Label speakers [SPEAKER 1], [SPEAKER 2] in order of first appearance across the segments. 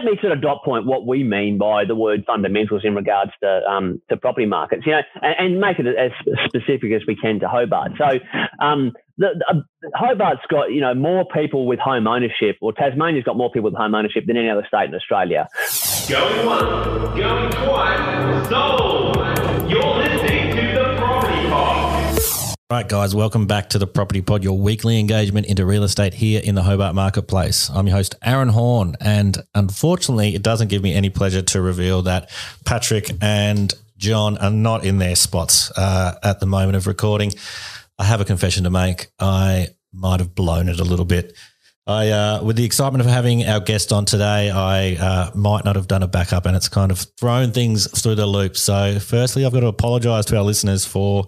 [SPEAKER 1] let me sort of dot point what we mean by the word fundamentals in regards to um, to property markets, you know, and, and, make it as specific as we can to Hobart. So, um, the, the, Hobart's got you know more people with home ownership, or Tasmania's got more people with home ownership than any other state in Australia.
[SPEAKER 2] Going one, going twice, sold.
[SPEAKER 3] Right, guys, welcome back to the Property Pod, your weekly engagement into real estate here in the Hobart Marketplace. I'm your host, Aaron Horn, and unfortunately, it doesn't give me any pleasure to reveal that Patrick and John are not in their spots uh, at the moment of recording. I have a confession to make. I might have blown it a little bit. I, uh, with the excitement of having our guest on today, I uh, might not have done a backup, and it's kind of thrown things through the loop. So, firstly, I've got to apologise to our listeners for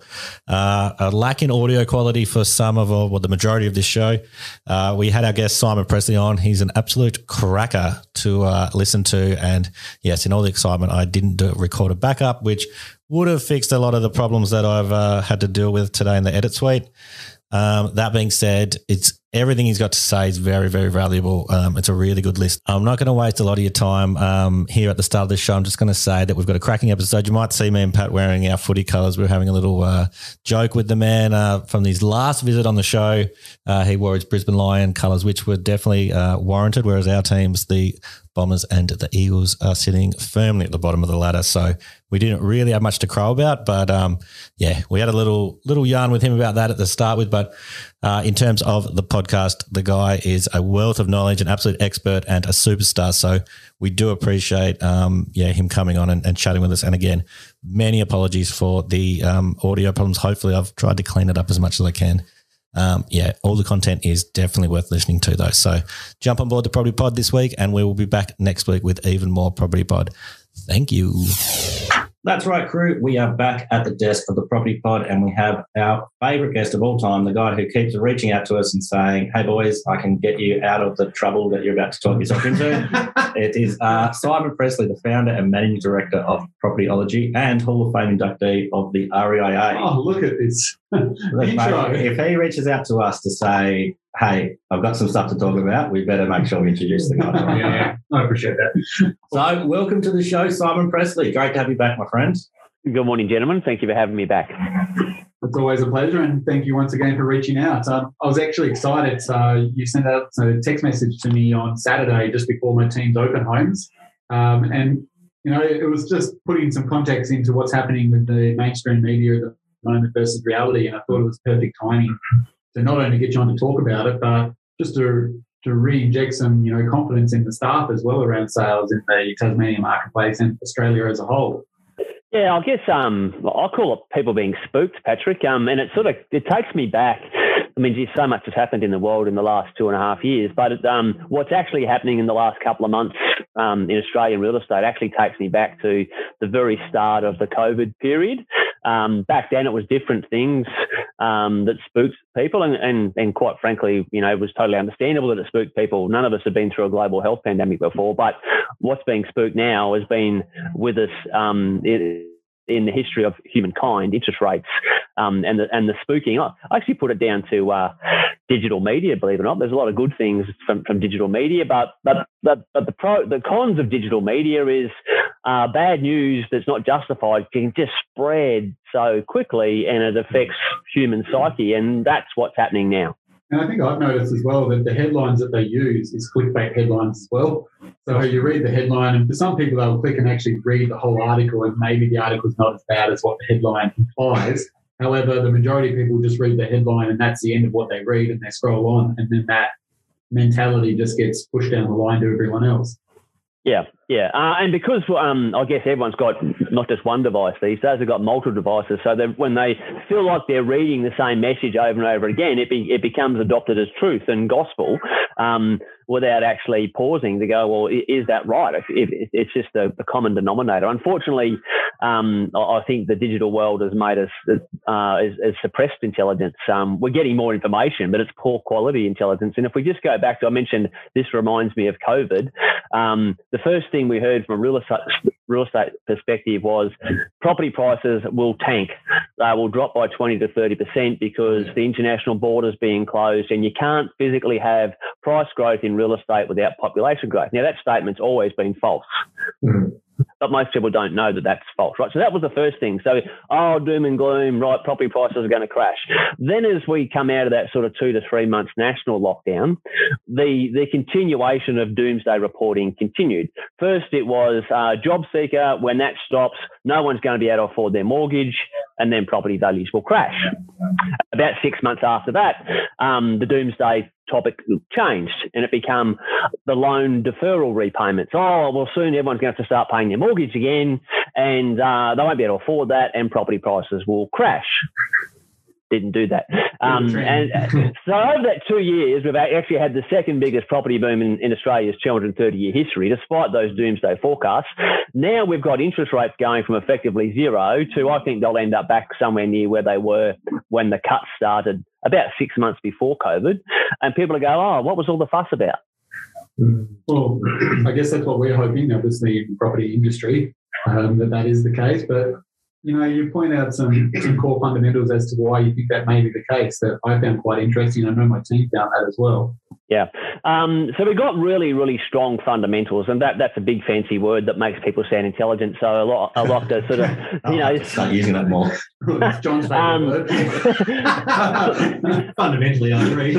[SPEAKER 3] uh, a lack in audio quality for some of, or well, the majority of this show. Uh, we had our guest Simon Pressley on. He's an absolute cracker to uh, listen to, and yes, in all the excitement, I didn't do, record a backup, which would have fixed a lot of the problems that I've uh, had to deal with today in the edit suite. Um, that being said, it's everything he's got to say is very, very valuable. Um, it's a really good list. I'm not going to waste a lot of your time um, here at the start of the show. I'm just going to say that we've got a cracking episode. You might see me and Pat wearing our footy colours. We are having a little uh, joke with the man uh, from his last visit on the show. Uh, he wore his Brisbane Lion colours, which were definitely uh, warranted, whereas our team's the Bombers and the Eagles are sitting firmly at the bottom of the ladder. So we didn't really have much to crow about, but um, yeah, we had a little little yarn with him about that at the start with. But uh, in terms of the podcast, the guy is a wealth of knowledge, an absolute expert, and a superstar. So we do appreciate um, yeah him coming on and, and, chatting with us. And again, many apologies for the um, audio problems. Hopefully, I've tried to clean it up as much as I can um, yeah, all the content is definitely worth listening to, though. So jump on board the Property Pod this week, and we will be back next week with even more Property Pod. Thank you. That's right, crew. We are back at the desk of the Property Pod, and we have our favourite guest of all time, the guy who keeps reaching out to us and saying, "Hey, boys, I can get you out of the trouble that you're about to talk yourself into." it is uh, Simon Pressley, the founder and managing director of Propertyology and Hall of Fame inductee of the REIA.
[SPEAKER 4] Oh, look at this! if
[SPEAKER 3] he reaches out to us to say, hey, I've got some stuff to talk about. We better make sure we introduce the
[SPEAKER 4] guy. yeah, I appreciate that.
[SPEAKER 3] So, welcome to the show, Simon Pressley. Great to have you back, my friend.
[SPEAKER 1] Good morning, gentlemen. Thank you for having me back.
[SPEAKER 4] It's always a pleasure, and thank you once again for reaching out. Um, I was actually excited. So you sent out a text message to me on Saturday just before my team's open homes, um, and you know it was just putting some context into what's happening with the mainstream media at the moment versus reality, and I thought it was perfect timing to not only get you on to talk about it, but just to to re-inject some you know confidence in the staff as well around sales in the Tasmanian marketplace and Australia as a whole.
[SPEAKER 1] Yeah, I guess um, I call it people being spooked, Patrick. Um, and it sort of it takes me back. I mean, geez, so much has happened in the world in the last two and a half years. But um, what's actually happening in the last couple of months um, in Australian real estate actually takes me back to the very start of the COVID period. Um, back then, it was different things um, that spooked people, and, and and quite frankly, you know, it was totally understandable that it spooked people. None of us have been through a global health pandemic before, but what's being spooked now has been with us. Um, in the history of humankind, interest rates um, and the and the spooking. I actually put it down to uh, digital media. Believe it or not, there's a lot of good things from, from digital media, but but but, but the pro the cons of digital media is uh, bad news that's not justified can just spread so quickly, and it affects human psyche, and that's what's happening now.
[SPEAKER 4] And I think I've noticed as well that the headlines that they use is clickbait headlines as well. So you read the headline, and for some people, they'll click and actually read the whole article, and maybe the article's not as bad as what the headline implies. However, the majority of people just read the headline, and that's the end of what they read, and they scroll on, and then that mentality just gets pushed down the line to everyone else.
[SPEAKER 1] Yeah, yeah, uh, and because um, I guess everyone's got not just one device these days, they've got multiple devices. So when they feel like they're reading the same message over and over again, it, be, it becomes adopted as truth and gospel um, without actually pausing to go, well, is that right? If, if it's just a, a, common denominator. Unfortunately, um, I think the digital world has made us uh, has, has suppressed intelligence. Um, we're getting more information, but it's poor quality intelligence. And if we just go back to, I mentioned this reminds me of COVID. Um, the first thing we heard from a real estate real estate perspective was property prices will tank. They will drop by 20 to 30% because the international borders being closed and you can't physically have price growth in real estate without population growth. Now, that statement's always been false.
[SPEAKER 5] Mhm.
[SPEAKER 1] But most people don't know that that's false, right? So that was the first thing. So, oh, doom and gloom, right? Property prices are going to crash. Then, as we come out of that sort of two to three months national lockdown, the the continuation of doomsday reporting continued. First, it was uh, job seeker. When that stops, no one's going to be able to afford their mortgage, and then property values will crash. About six months after that, um, the doomsday topic changed and it became the loan deferral repayments. Oh, well, soon everyone's going to have to start paying their mortgage again and uh, they won't be able to afford that and property prices will crash. Didn't do that. Um, and so over that two years, we've actually had the second biggest property boom in, in Australia's 230 year history, despite those doomsday forecasts. Now we've got interest rates going from effectively zero to I think they'll end up back somewhere near where they were when the cuts started about six months before COVID. And people go, oh, what was all the fuss about?
[SPEAKER 4] Well, I guess that's what we're hoping, obviously, in property industry, um, that that is the case. But you know, you point out some some core fundamentals as to why you think that may be the case that I found quite interesting. I know my team found that as well.
[SPEAKER 1] Yeah. Um, so we've got really, really strong fundamentals, and that, that's a big fancy word that makes people sound intelligent. So a lot, a lot to sort of, you know,
[SPEAKER 5] Oh, start using that more.
[SPEAKER 4] John's favourite
[SPEAKER 1] Um,
[SPEAKER 4] word.
[SPEAKER 6] Fundamentally, I agree.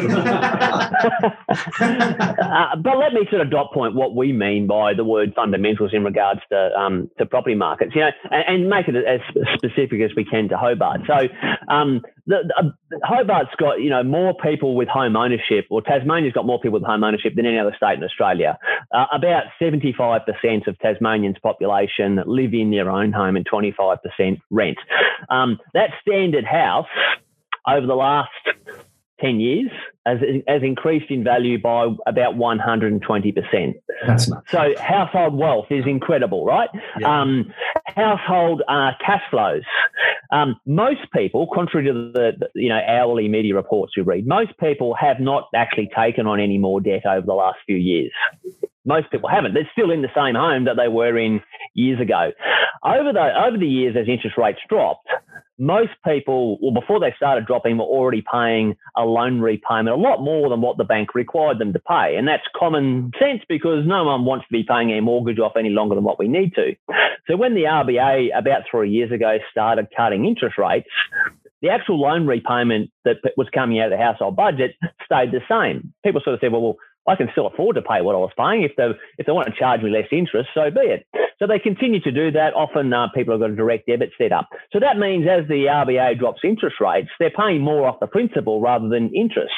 [SPEAKER 1] uh, but let me sort of dot point what we mean by the word fundamentals in regards to um, to property markets, you know, and, and make it as specific as we can to Hobart. So um, the, the, uh, Hobart's got you know more people with home ownership, or Tasmania's got more people with home ownership than any other state in Australia. Uh, about seventy five percent of Tasmanians' population live in their own home, and twenty five percent rent. Um, that standard house over the last 10 years has, has increased in value by about 120%.
[SPEAKER 5] That's.
[SPEAKER 1] So household wealth is incredible, right?
[SPEAKER 6] Yeah.
[SPEAKER 1] Um, household uh, cash flows. Um, most people, contrary to the, the you know hourly media reports we read, most people have not actually taken on any more debt over the last few years. Most people haven't. They're still in the same home that they were in years ago. Over the over the years, as interest rates dropped, most people, well, before they started dropping, were already paying a loan repayment a lot more than what the bank required them to pay. And that's common sense because no one wants to be paying a mortgage off any longer than what we need to. So when the RBA about three years ago started cutting interest rates, the actual loan repayment that was coming out of the household budget stayed the same. People sort of said, well, well I can still afford to pay what I was paying. If they if they want to charge me less interest, so be it. So they continue to do that. Often uh, people have got a direct debit set up. So that means as the RBA drops interest rates, they're paying more off the principal rather than interest.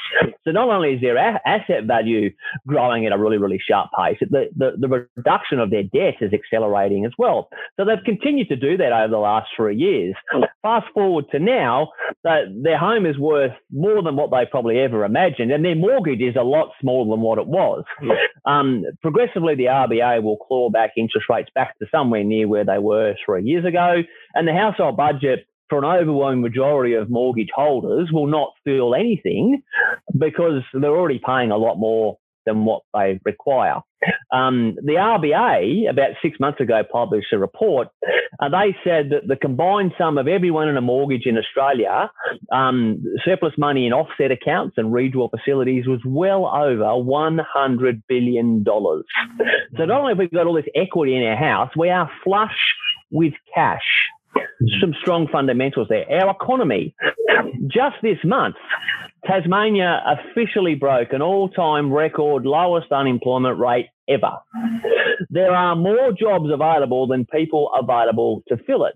[SPEAKER 1] So not only is their a- asset value growing at a really, really sharp pace, the, the, the reduction of their debt is accelerating as well. So they've continued to do that over the last three years. Fast forward to now, their home is worth more than what they probably ever imagined, and their mortgage is a lot smaller than what it was. Um, progressively, the RBA will claw back interest rates back to somewhere near where they were three years ago, and the household budget for an overwhelming majority of mortgage holders will not feel anything because they're already paying a lot more than what they require. Um, the RBA, about six months ago, published a report. Uh, they said that the combined sum of everyone in a mortgage in Australia, um, surplus money in offset accounts and redraw facilities, was well over $100 billion. So not only have we got all this equity in our house, we are flush with cash. Some strong fundamentals there. Our economy, just this month, Tasmania officially broke an all time record lowest unemployment rate ever. There are more jobs available than people available to fill it.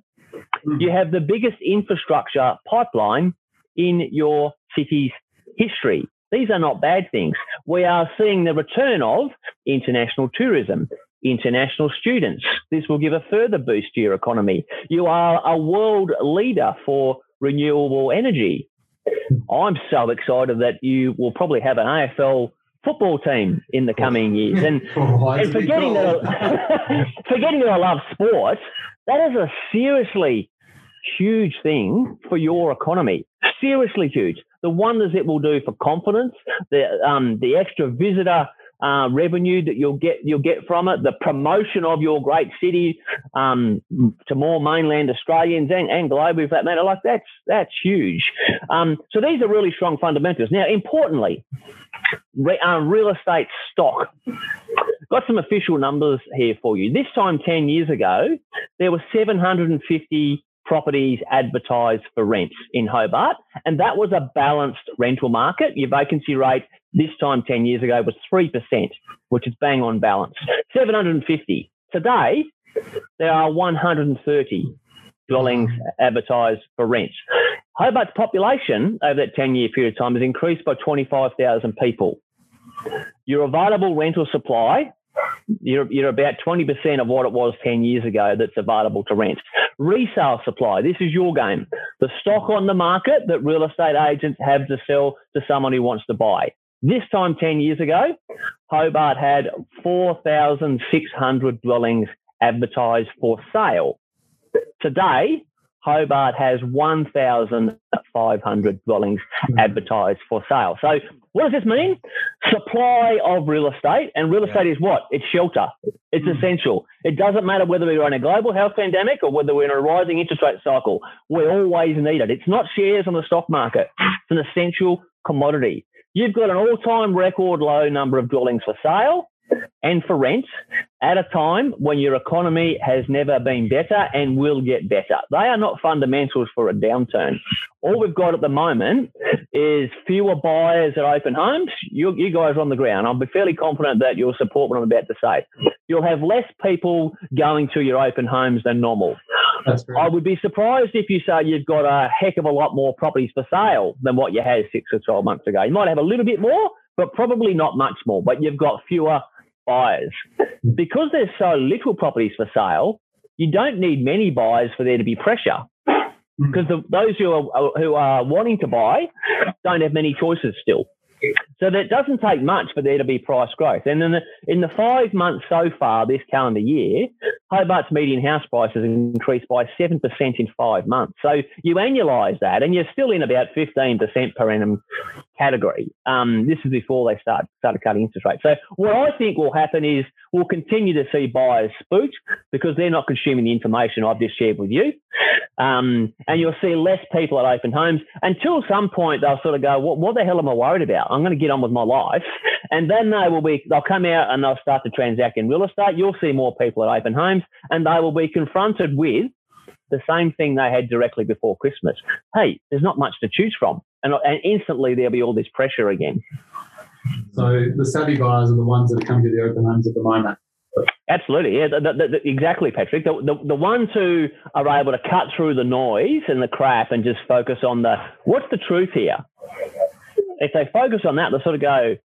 [SPEAKER 1] You have the biggest infrastructure pipeline in your city's history. These are not bad things. We are seeing the return of international tourism, international students. This will give a further boost to your economy. You are a world leader for renewable energy. I'm so excited that you will probably have an AFL football team in the coming years. And,
[SPEAKER 4] Oh,
[SPEAKER 1] and forgetting that, forgetting that I love sport, that is a seriously huge thing for your economy. Seriously huge. The wonders it will do for confidence, the um, the extra visitor uh, revenue that you'll get you'll get from it, the promotion of your great city um, to more mainland Australians and, and globally for that matter, like that's that's huge. Um, so these are really strong fundamentals. Now, importantly, re, uh, real estate stock. Got some official numbers here for you. This time 10 years ago, there were 750 properties advertised for rent in Hobart, and that was a balanced rental market. Your vacancy rate this time 10 years ago was 3%, which is bang on balance. 750. Today, there are 130 dwellings advertised for rents. Hobart's population over that 10 year period of time has increased by 25,000 people. Your available rental supply you're, you're about 20% of what it was 10 years ago that's available to rent. Resale supply, this is your game. The stock on the market that real estate agents have to sell to someone who wants to buy. This time 10 years ago, Hobart had 4,600 dwellings advertised for sale. Today, Hobart has 1,500 dwellings hmm. advertised for sale. So, what does this mean? Supply of real estate, and real estate is what? It's shelter. It's mm. essential. It doesn't matter whether we're in a global health pandemic or whether we're in a rising interest rate cycle. We always need it. It's not shares on the stock market. It's an essential commodity. You've got an all-time record low number of dwellings for sale and for rent at a time when your economy has never been better and will get better. They are not fundamentals for a downturn. All we've got at the moment is fewer buyers at open homes. You, you guys are on the ground. I'll be fairly confident that you'll support what I'm about to say. You'll have less people going to your open homes than normal. I would be surprised if you say you've got a heck of a lot more properties for sale than what you had six or 12 months ago. You might have a little bit more, but probably not much more. But you've got fewer buyers. Because there's so little properties for sale, you don't need many buyers for there to be pressure. Because hmm. those who are, who are wanting to buy don't have many choices still. So that doesn't take much for there to be price growth. And in the, in the five months so far this calendar year, Hobart's median house prices increased by 7% in five months. So you annualise that and you're still in about 15% per annum category. Um, this is before they start started cutting interest rates. So what I think will happen is we'll continue to see buyers spooked because they're not consuming the information I've just shared with you. Um, and you'll see less people at open homes until some point they'll sort of go, what, what the hell am I worried about? I'm going to get on with my life. And then they will be, they'll come out and they'll start to transact in real estate. You'll see more people at open homes and they will be confronted with the same thing they had directly before Christmas. Hey, there's not much to choose from. And, and instantly there'll be all this pressure again.
[SPEAKER 4] So the savvy buyers are the ones that are coming to the open homes at the moment.
[SPEAKER 1] Absolutely, yeah, the, the, the, exactly, Patrick. The, the ones who are able to cut through the noise and the crap and just focus on the what's the truth here. If they focus on that, they sort of go,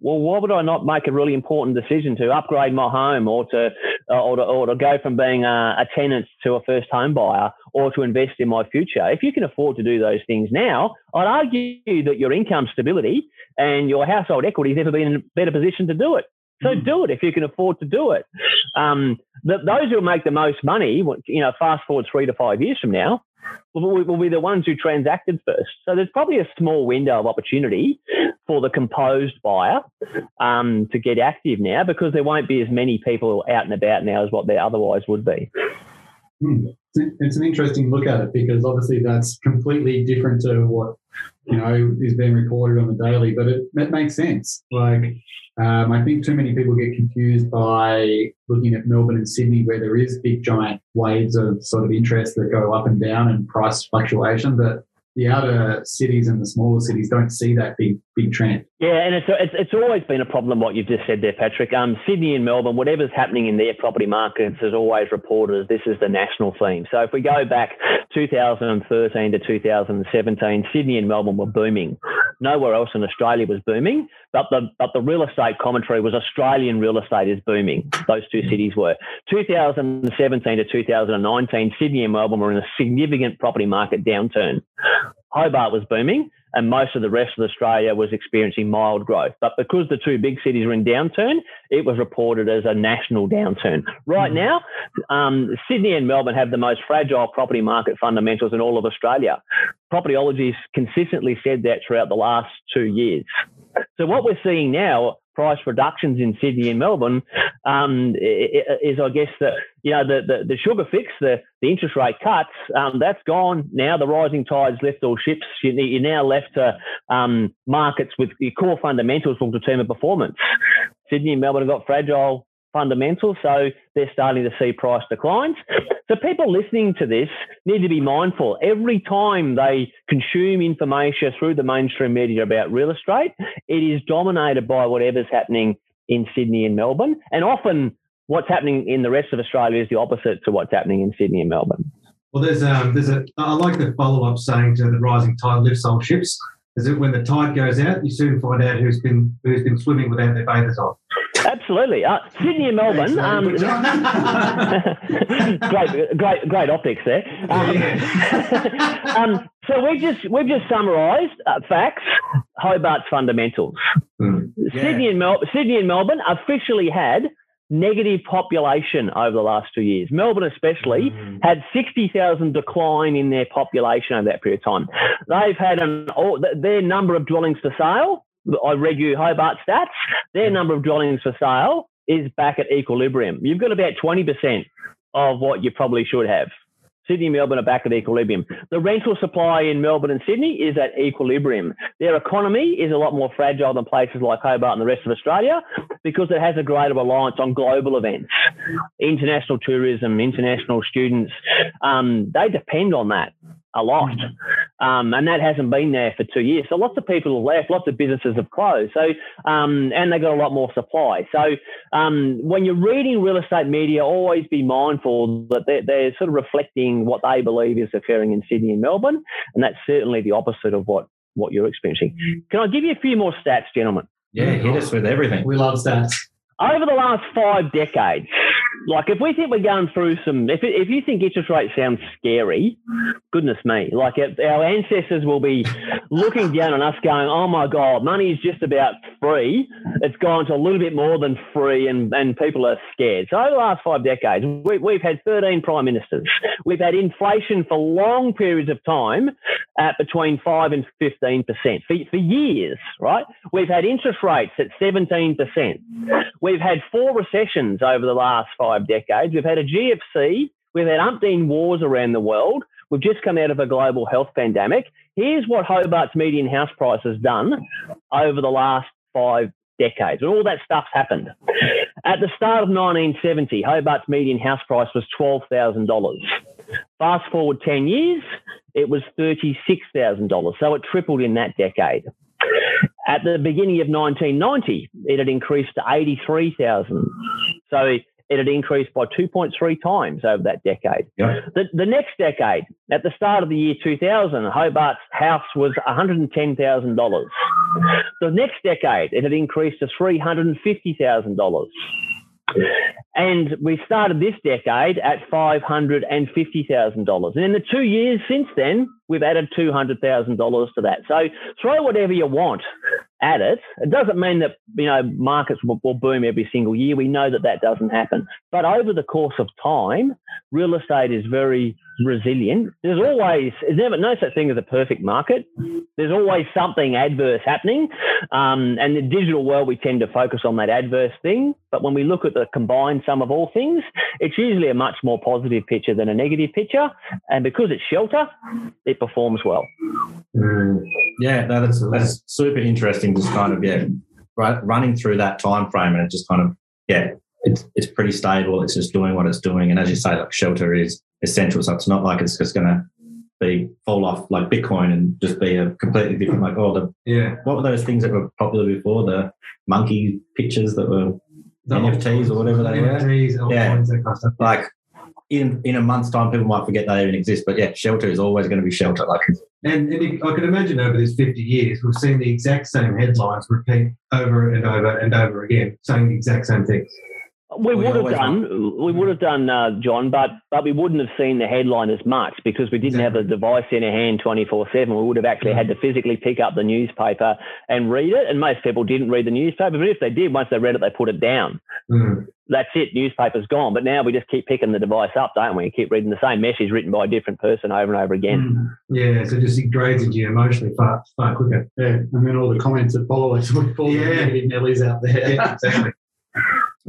[SPEAKER 1] well, why would I not make a really important decision to upgrade my home or to or to, or to go from being a, a, tenant to a first home buyer or to invest in my future? If you can afford to do those things now, I'd argue that your income stability and your household equity has never been in a better position to do it. So hmm. do it if you can afford to do it. Um, the, those who will make the most money, you know, fast forward three to five years from now, will, will be the ones who transacted first. So there's probably a small window of opportunity for the composed buyer um, to get active now because there won't be as many people out and about now as what there otherwise would be.
[SPEAKER 4] Hmm. It's an interesting look at it because obviously that's completely different to what you know is being reported on the daily, but it, it makes sense. Like um, I think too many people get confused by looking at Melbourne and Sydney, where there is big giant waves of sort of interest that go up and down and price fluctuation. But the outer cities and the smaller cities don't see that big big trend.
[SPEAKER 1] Yeah, and it's it's, it's always been a problem what you've just said there, Patrick. Um, Sydney and Melbourne, whatever's happening in their property markets is always reported as this is the national theme. So if we go back 2013 to 2017, Sydney and Melbourne were booming. Nowhere else in Australia was booming, but the but the real estate commentary was Australian real estate is booming. Those two cities were. 2017 to 2019, Sydney and Melbourne were in a significant property market downturn. Hobart was booming and most of the rest of Australia was experiencing mild growth. But because the two big cities were in downturn, it was reported as a national downturn. Right now, um, Sydney and Melbourne have the most fragile property market fundamentals in all of Australia. Propertyology's consistently said that throughout the last two years. So what we're seeing now, price reductions in Sydney and Melbourne um, is, I guess, that you know the, the, the sugar fix, the, the interest rate cuts, um, that's gone now. The rising tides lift all ships. You're now left to um, markets with your core fundamentals will determine performance. Sydney and Melbourne have got fragile fundamentals, so they're starting to see price declines. So people listening to this need to be mindful. Every time they consume information through the mainstream media about real estate, it is dominated by whatever's happening in Sydney and Melbourne, and often what's happening in the rest of Australia is the opposite to what's happening in Sydney and Melbourne.
[SPEAKER 5] Well, there's um, there's a I like the follow up saying to the rising tide lifts all ships. Is that when the tide goes out, you soon find out who's been who's been swimming without their bathers on.
[SPEAKER 1] Absolutely, uh, Sydney and Melbourne. Um, great, great, great optics there. Um, um, so we've just we've just summarised uh, facts. Hobart's fundamentals. Mm, yeah. Sydney and Mel- Sydney and Melbourne officially had negative population over the last two years. Melbourne, especially, mm. had 60,000 decline in their population over that period of time. They've had an, all, their number of dwellings for sale I read you Hobart stats. Their number of dwellings for sale is back at equilibrium. You've got about 20% of what you probably should have. Sydney and Melbourne are back at equilibrium. The rental supply in Melbourne and Sydney is at equilibrium. Their economy is a lot more fragile than places like Hobart and the rest of Australia because it has a greater reliance on global events, international tourism, international students. Um, they depend on that a lot. Um, and that hasn't been there for two years. So lots of people have left, lots of businesses have closed. So, um, and they've got a lot more supply. So, um, when you're reading real estate media, always be mindful that they're, they're, sort of reflecting what they believe is occurring in Sydney and Melbourne. And that's certainly the opposite of what, what you're experiencing. Can I give you a few more stats, gentlemen?
[SPEAKER 3] Yeah, hit us with everything.
[SPEAKER 5] We love stats.
[SPEAKER 1] Over the last five decades, like if we think we're going through some, if, if you think interest rates sound scary, goodness me, like our ancestors will be looking down on us going, oh my God, money is just about free. It's gone to a little bit more than free and, and people are scared. So over the last five decades, we, we've had 13 prime ministers. We've had inflation for long periods of time at between 5 and 15% for, for years, right? We've had interest rates at 17%. We've had four recessions over the last five decades. We've had a GFC. We've had umpteen wars around the world. We've just come out of a global health pandemic. Here's what Hobart's median house price has done over the last five decades. And all that stuff's happened. At the start of 1970, Hobart's median house price was $12,000. Fast forward 10 years, it was $36,000. So it tripled in that decade. At the beginning of 1990, it had increased to 83,000. So it had increased by 2.3 times over that decade. The, the next decade, at the start of the year 2000, Hobart's house was $110,000. The next decade, it had increased to $350,000. And we started this decade at $550,000. And in the two years since then, we've added $200,000 to that. So throw whatever you want at it. It doesn't mean that, you know, markets will, will boom every single year. We know that that doesn't happen. But over the course of time, real estate is very resilient. There's always, there's never no such thing as a perfect market. There's always something adverse happening. Um, and the digital world, we tend to focus on that adverse thing. But when we look at the combined sum of all things, it's usually a much more positive picture than a negative picture. And because it's shelter, it performs well.
[SPEAKER 3] Mm. Yeah, that's, that's super interesting. Just kind of, yeah, right, running through that time frame and it just kind of, yeah, it's, it's pretty stable. It's just doing what it's doing. And as you say, like shelter is essential. So it's not like it's just going to be fall off like Bitcoin and just be a completely different, like, oh, the,
[SPEAKER 5] yeah.
[SPEAKER 3] What were those things that were popular before? The monkey pictures that were the NFTs or whatever they NFTs, were? Yeah. Like in, in a month's time, people might forget they even exist. But yeah, shelter is always going to be shelter. Like,
[SPEAKER 5] and, and I can imagine over these 50 years, we've seen the exact same headlines repeat over and over and over again, saying the exact same things
[SPEAKER 1] We would have
[SPEAKER 3] always
[SPEAKER 1] done, we would have done, uh, John, but but we wouldn't have seen the headline as much because we didn't have the device in our hand twenty four seven. We would have actually had to physically pick up the newspaper and read it. And most people didn't read the newspaper, but if they did, once they read it, they put it down.
[SPEAKER 5] Mm.
[SPEAKER 1] That's it. Newspaper's gone. But now we just keep picking the device up, don't we? Keep reading the same message written by a different person over and over again.
[SPEAKER 4] Mm.
[SPEAKER 5] Yeah, so just it degrades into you emotionally far far quicker.
[SPEAKER 4] Yeah, and then all the comments that follow it with all the
[SPEAKER 5] Yeah.
[SPEAKER 4] negative Nellies out there.
[SPEAKER 5] Yeah, exactly.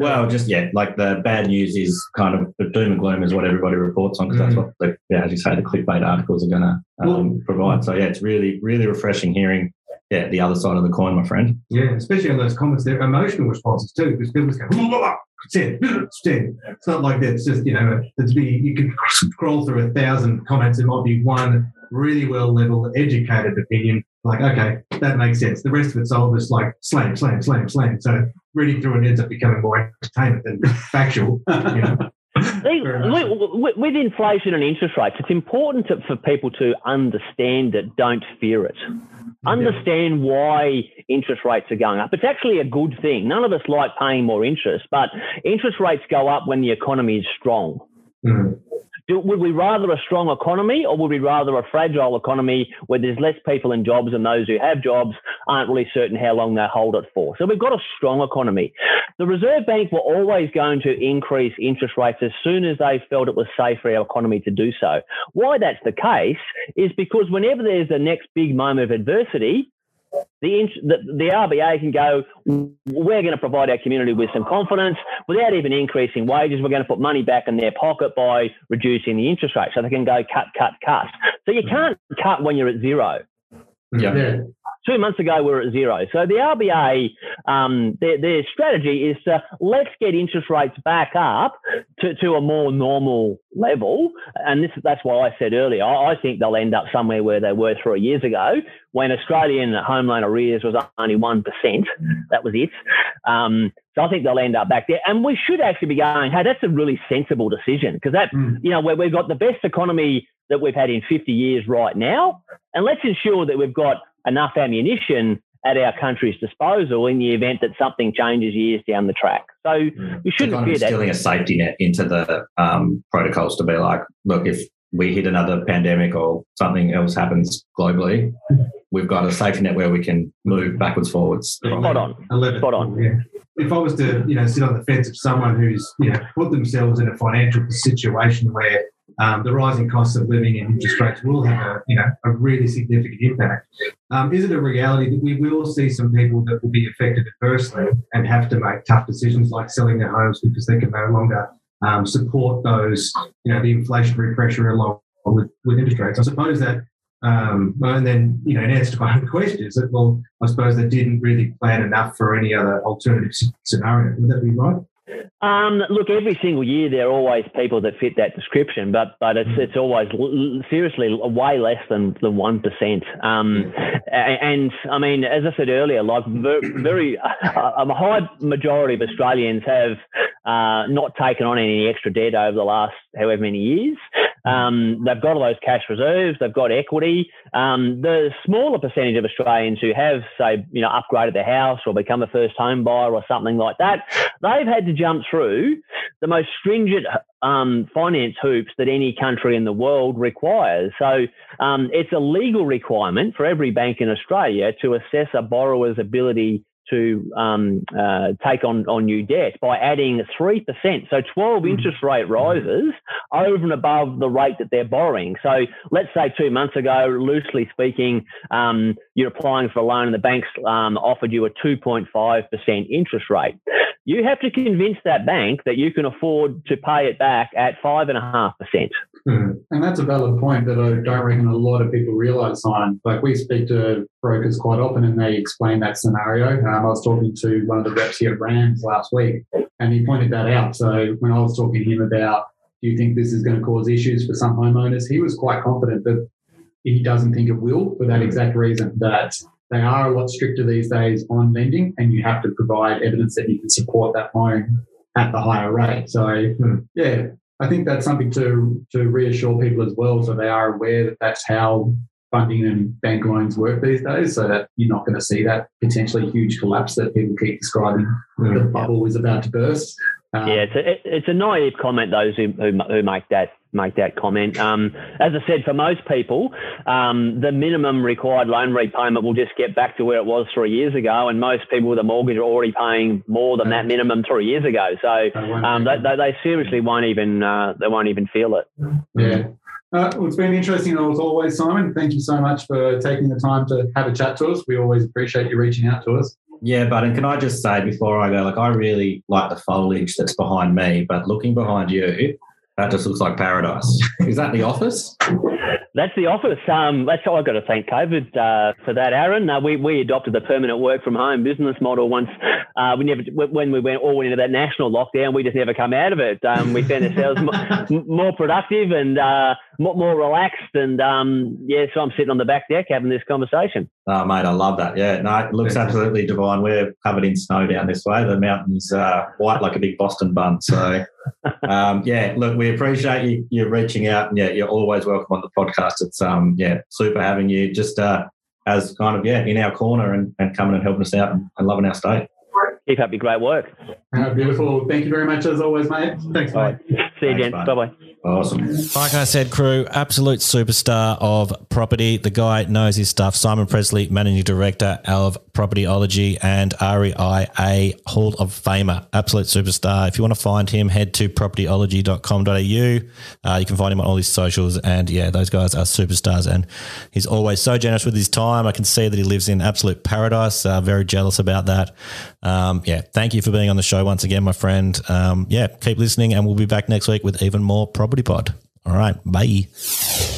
[SPEAKER 6] Well, just yeah, like the bad news is kind of the doom and gloom is what everybody reports on because that's what, the, yeah, as you say, the clickbait articles are going to um, provide. So yeah, it's really, really refreshing hearing yeah the other side of the coin, my friend.
[SPEAKER 5] Yeah, especially on those comments, they're emotional responses too, because people just go, blah, blah, blah. It's not like that. It's just, you know, it's be, you can scroll through a thousand comments. There might be one really well leveled, educated opinion. Like, okay, that makes sense. The rest of it's all just like slam, slam, slam, slam. So reading through it ends up becoming more entertainment than factual. You know?
[SPEAKER 1] See,
[SPEAKER 5] Very much
[SPEAKER 1] with, with- inflation and interest rates, it's important to, for people to understand it, don't fear it. Understand why interest rates are going up. It's actually a good thing. None of us like paying more interest, but interest rates go up when the economy is strong.
[SPEAKER 5] Mm.
[SPEAKER 1] Do, would we rather a strong economy or would we rather a fragile economy where there's less people in jobs and those who have jobs aren't really certain how long they hold it for? So we've got a strong economy. The Reserve Bank were always going to increase interest rates as soon as they felt it was safe for our economy to do so. Why that's the case is because whenever there's the next big moment of adversity, the, the, the RBA can go, we're going to provide our community with some confidence without even increasing wages. We're going to put money back in their pocket by reducing the interest rate. So they can go cut, cut, cut. So you mm. can't cut when you're at zero.
[SPEAKER 6] Yeah.
[SPEAKER 1] Two months ago, we were at zero. So the RBA, um, their, their strategy is to let's get interest rates back up to, to a more normal level. And this, that's why I said earlier, I, I think they'll end up somewhere where they were three years ago when Australian home loan arrears was only 1%. That was it. Um, so I think they'll end up back there. And we should actually be going, hey, that's a really sensible decision because that,
[SPEAKER 4] Mm.
[SPEAKER 1] you know, where we've got the best economy that we've had in 50 years right now. And let's ensure that we've got enough ammunition at our country's disposal in the event that something changes years down the track. So we shouldn't
[SPEAKER 6] kind
[SPEAKER 1] fear that.
[SPEAKER 6] instilling a safety net into the um, protocols to be like, look, if we hit another pandemic or something else happens globally, we've got a safety net where we can move backwards, forwards.
[SPEAKER 1] Spot on.
[SPEAKER 5] 11.
[SPEAKER 1] Spot on.
[SPEAKER 5] Yeah. If I was to, you know, sit on the fence of someone who's, you know, put themselves in a financial situation where um, the rising costs of living and interest rates will have a, you know, a really significant impact. Um, is it a reality that we will see some people that will be affected adversely and have to make tough decisions like selling their homes because they can no longer um, support those, you know, the inflationary pressure along with, with interest rates? I suppose that um, and then, you know, in answer to my own question, is that, well, I suppose they didn't really plan enough for any other alternative scenario. Would that be right?
[SPEAKER 1] Um, look, every single year there are always people that fit that description, but but it's it's always l- seriously way less than than one percent. Um, a- and I mean, as I said earlier, like ver- very a a high majority of Australians have uh, not taken on any extra debt over the last however many years. Um, they've got all those cash reserves, they've got equity. Um, the smaller percentage of Australians who have, say, you know, upgraded their house or become a first home buyer or something like that, they've had to jump through the most stringent um, finance hoops that any country in the world requires. So um, it's a legal requirement for every bank in Australia to assess a borrower's ability to um, uh, take on, on new debt by adding 3%. So 12 interest rate rises over and above the rate that they're borrowing. So let's say two months ago, loosely speaking, um, you're applying for a loan and the bank's um, offered you a 2.5% interest rate. You have to convince that bank that you can afford to pay it back at 5.5%.
[SPEAKER 5] Hmm.
[SPEAKER 4] And that's a valid point that I don't reckon a lot of people realise, Simon. Like we speak to brokers quite often and they explain that scenario. Um, I was talking to one of the reps here at Rams last week and he pointed that out. So when I was talking to him about, do you think this is going to cause issues for some homeowners? He was quite confident that he doesn't think it will for that exact reason that they are a lot stricter these days on lending and you have to provide evidence that you can support that loan at the higher rate. So
[SPEAKER 5] Hmm.
[SPEAKER 4] yeah, I think that's something to to reassure people as well, so they are aware that that's how funding and bank loans work these days, so that you're not going to see that potentially huge collapse that people keep describing. The
[SPEAKER 5] Hmm.
[SPEAKER 4] bubble is about to burst. Um,
[SPEAKER 1] Yeah, it's a, it's a naive comment. Those who, who who make that make that comment. Um, as I said, for most people, um, the minimum required loan repayment will just get back to where it was three years ago, and most people with a mortgage are already paying more than that minimum three years ago. So
[SPEAKER 4] they
[SPEAKER 1] um, they, they, they seriously won't even uh, they won't even feel it.
[SPEAKER 4] Yeah. Uh, well, it's been interesting as always, Simon. Thank you so much for taking the time to have a chat to us. We always appreciate you reaching out to us.
[SPEAKER 6] Yeah, but and can I just say before I go, like I really like the foliage that's behind me, but looking behind you, that just looks like paradise. Is that the office?
[SPEAKER 1] That's the office. Um, that's all I've got to thank COVID uh, for that, Aaron. Uh, we, we adopted the permanent work from home business model once. Uh, we never when we went all went into that national lockdown. We just never come out of it. Um, we found ourselves more, more productive and uh, more, more relaxed. And um, yeah, so I'm sitting on the back deck having this conversation.
[SPEAKER 6] Oh, mate, I love that. Yeah, no, it looks absolutely divine. We're covered in snow down this way. The mountains uh, white like a big Boston bun. So, um, yeah, look, we appreciate you, you reaching out, and yeah, you're always welcome on the podcast. It's um, yeah, super having you. Just uh, as kind of yeah, in our corner and, and coming and helping us out and, and loving our state.
[SPEAKER 1] Keep up your great work.
[SPEAKER 4] Uh, beautiful. Thank you very much as always, mate.
[SPEAKER 5] Thanks,
[SPEAKER 1] All
[SPEAKER 5] mate.
[SPEAKER 1] right. See you,
[SPEAKER 6] Thanks,
[SPEAKER 1] Jen.
[SPEAKER 6] mate.
[SPEAKER 1] Bye bye.
[SPEAKER 6] Awesome.
[SPEAKER 3] Like I said, crew, absolute superstar of property. The guy knows his stuff. Simon Pressley, Managing Director of Propertyology and REIA Hall of Famer. Absolute superstar. If you want to find him, head to propertyology.com.au. Uh, you can find him on all his socials. And yeah, those guys are superstars. And he's always so generous with his time. I can see that he lives in absolute paradise. Uh, very jealous about that. Um, yeah, thank you for being on the show once again, my friend. Um, yeah, keep listening, and we'll be back next week with even more Property Pod. All right, bye.